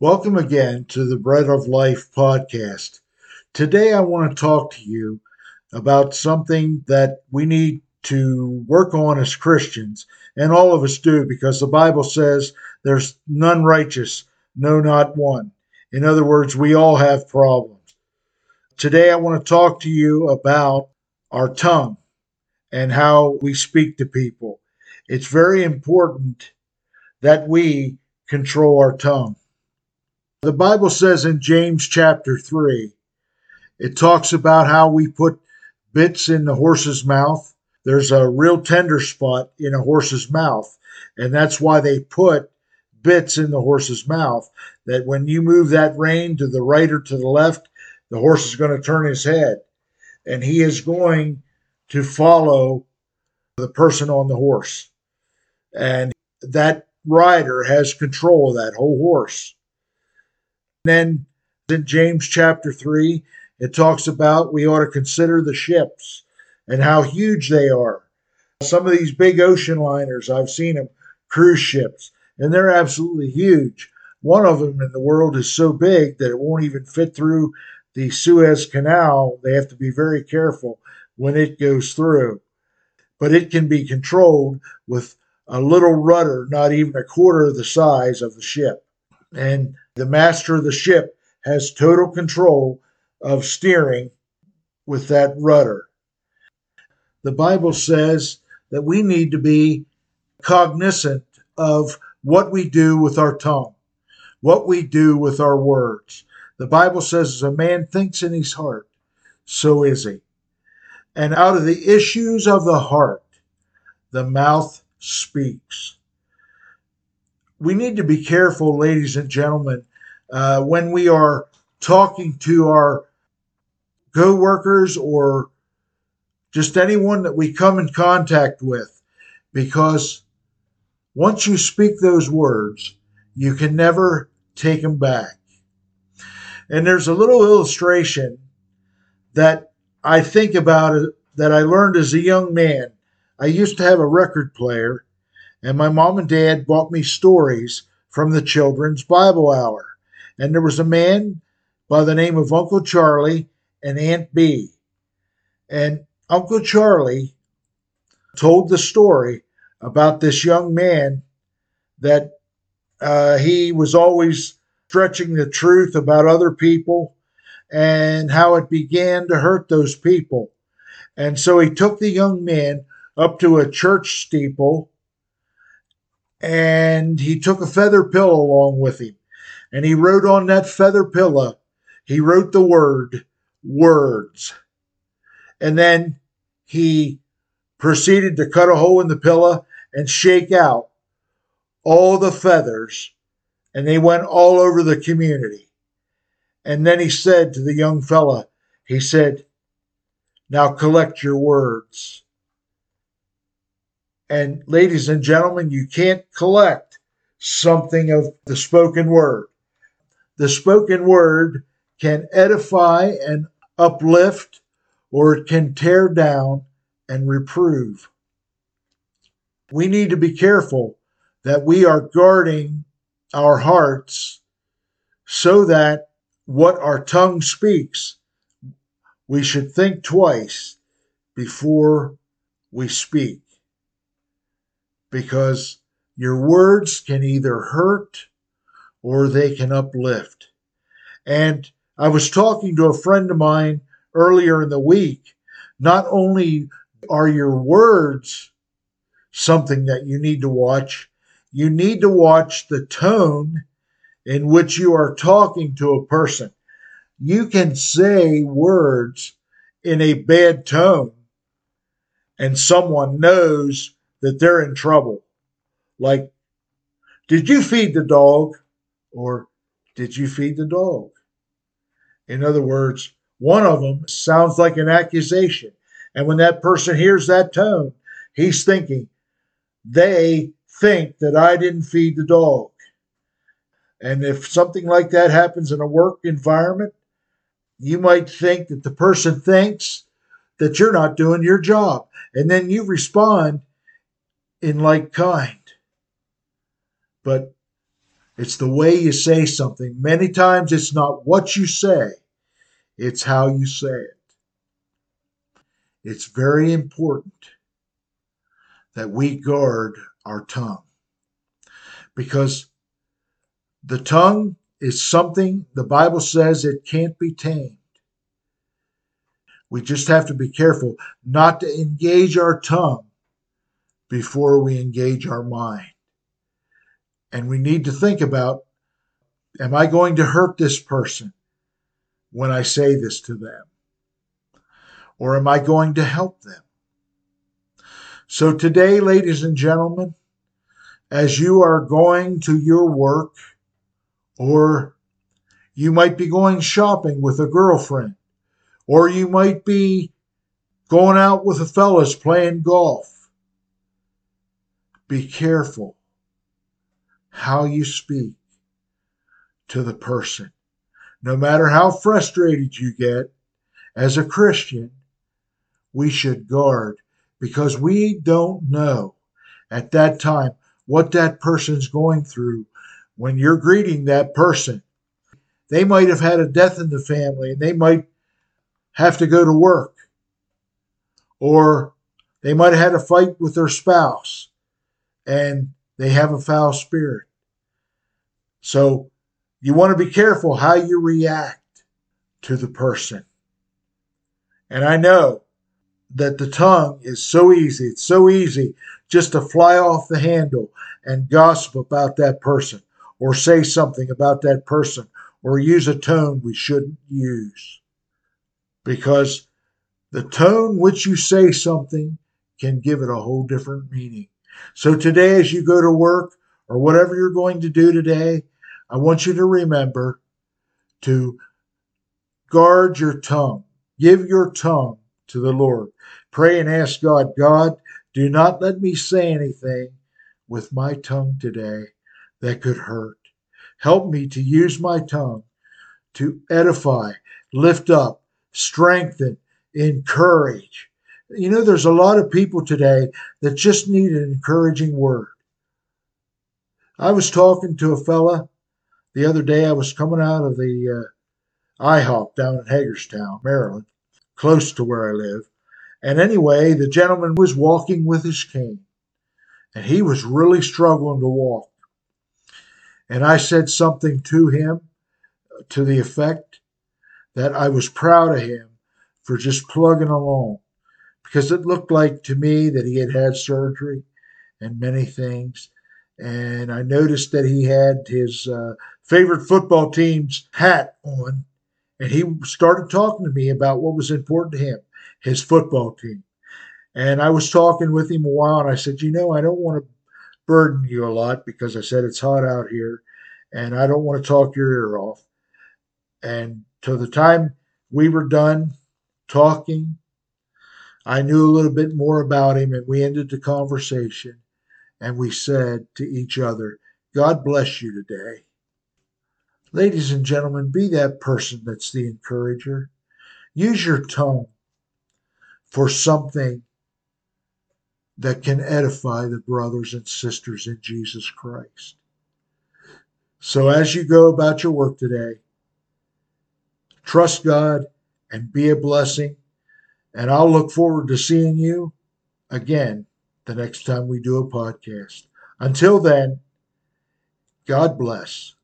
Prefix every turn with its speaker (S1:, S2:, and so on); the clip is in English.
S1: Welcome again to the Bread of Life podcast. Today, I want to talk to you about something that we need to work on as Christians, and all of us do, because the Bible says there's none righteous, no, not one. In other words, we all have problems. Today, I want to talk to you about our tongue and how we speak to people. It's very important that we control our tongue. The Bible says in James chapter 3, it talks about how we put bits in the horse's mouth. There's a real tender spot in a horse's mouth, and that's why they put bits in the horse's mouth. That when you move that rein to the right or to the left, the horse is going to turn his head, and he is going to follow the person on the horse. And that rider has control of that whole horse. Then in James chapter 3, it talks about we ought to consider the ships and how huge they are. Some of these big ocean liners, I've seen them, cruise ships, and they're absolutely huge. One of them in the world is so big that it won't even fit through the Suez Canal. They have to be very careful when it goes through. But it can be controlled with a little rudder, not even a quarter of the size of the ship. And the master of the ship has total control of steering with that rudder. The Bible says that we need to be cognizant of what we do with our tongue, what we do with our words. The Bible says, as a man thinks in his heart, so is he. And out of the issues of the heart, the mouth speaks. We need to be careful, ladies and gentlemen, uh, when we are talking to our co-workers or just anyone that we come in contact with because once you speak those words you can never take them back. And there's a little illustration that i think about that i learned as a young man. I used to have a record player and my mom and dad bought me stories from the children's bible hour and there was a man by the name of Uncle Charlie and Aunt B. And Uncle Charlie told the story about this young man that uh, he was always stretching the truth about other people and how it began to hurt those people. And so he took the young man up to a church steeple and he took a feather pillow along with him and he wrote on that feather pillow, he wrote the word words. And then he proceeded to cut a hole in the pillow and shake out all the feathers, and they went all over the community. And then he said to the young fella, he said, Now collect your words. And ladies and gentlemen, you can't collect something of the spoken word the spoken word can edify and uplift, or it can tear down and reprove. We need to be careful that we are guarding our hearts so that what our tongue speaks, we should think twice before we speak. Because your words can either hurt or they can uplift. And I was talking to a friend of mine earlier in the week. Not only are your words something that you need to watch, you need to watch the tone in which you are talking to a person. You can say words in a bad tone, and someone knows that they're in trouble. Like, did you feed the dog? Or did you feed the dog? In other words, one of them sounds like an accusation. And when that person hears that tone, he's thinking, they think that I didn't feed the dog. And if something like that happens in a work environment, you might think that the person thinks that you're not doing your job. And then you respond in like kind. But It's the way you say something. Many times it's not what you say, it's how you say it. It's very important that we guard our tongue because the tongue is something the Bible says it can't be tamed. We just have to be careful not to engage our tongue before we engage our mind. And we need to think about am I going to hurt this person when I say this to them? Or am I going to help them? So, today, ladies and gentlemen, as you are going to your work, or you might be going shopping with a girlfriend, or you might be going out with the fellas playing golf. Be careful how you speak to the person. No matter how frustrated you get, as a Christian, we should guard because we don't know at that time what that person's going through when you're greeting that person. They might have had a death in the family and they might have to go to work, or they might have had a fight with their spouse and they have a foul spirit. So you want to be careful how you react to the person. And I know that the tongue is so easy. It's so easy just to fly off the handle and gossip about that person or say something about that person or use a tone we shouldn't use. Because the tone which you say something can give it a whole different meaning. So today, as you go to work or whatever you're going to do today, I want you to remember to guard your tongue. Give your tongue to the Lord. Pray and ask God, God, do not let me say anything with my tongue today that could hurt. Help me to use my tongue to edify, lift up, strengthen, encourage. You know, there's a lot of people today that just need an encouraging word. I was talking to a fella the other day. I was coming out of the uh, IHOP down in Hagerstown, Maryland, close to where I live. And anyway, the gentleman was walking with his cane, and he was really struggling to walk. And I said something to him to the effect that I was proud of him for just plugging along because it looked like to me that he had had surgery and many things. And I noticed that he had his uh, favorite football team's hat on. And he started talking to me about what was important to him his football team. And I was talking with him a while, and I said, You know, I don't want to burden you a lot because I said it's hot out here, and I don't want to talk your ear off. And to the time we were done talking, I knew a little bit more about him, and we ended the conversation. And we said to each other, God bless you today. Ladies and gentlemen, be that person that's the encourager. Use your tongue for something that can edify the brothers and sisters in Jesus Christ. So as you go about your work today, trust God and be a blessing. And I'll look forward to seeing you again the next time we do a podcast. Until then, God bless.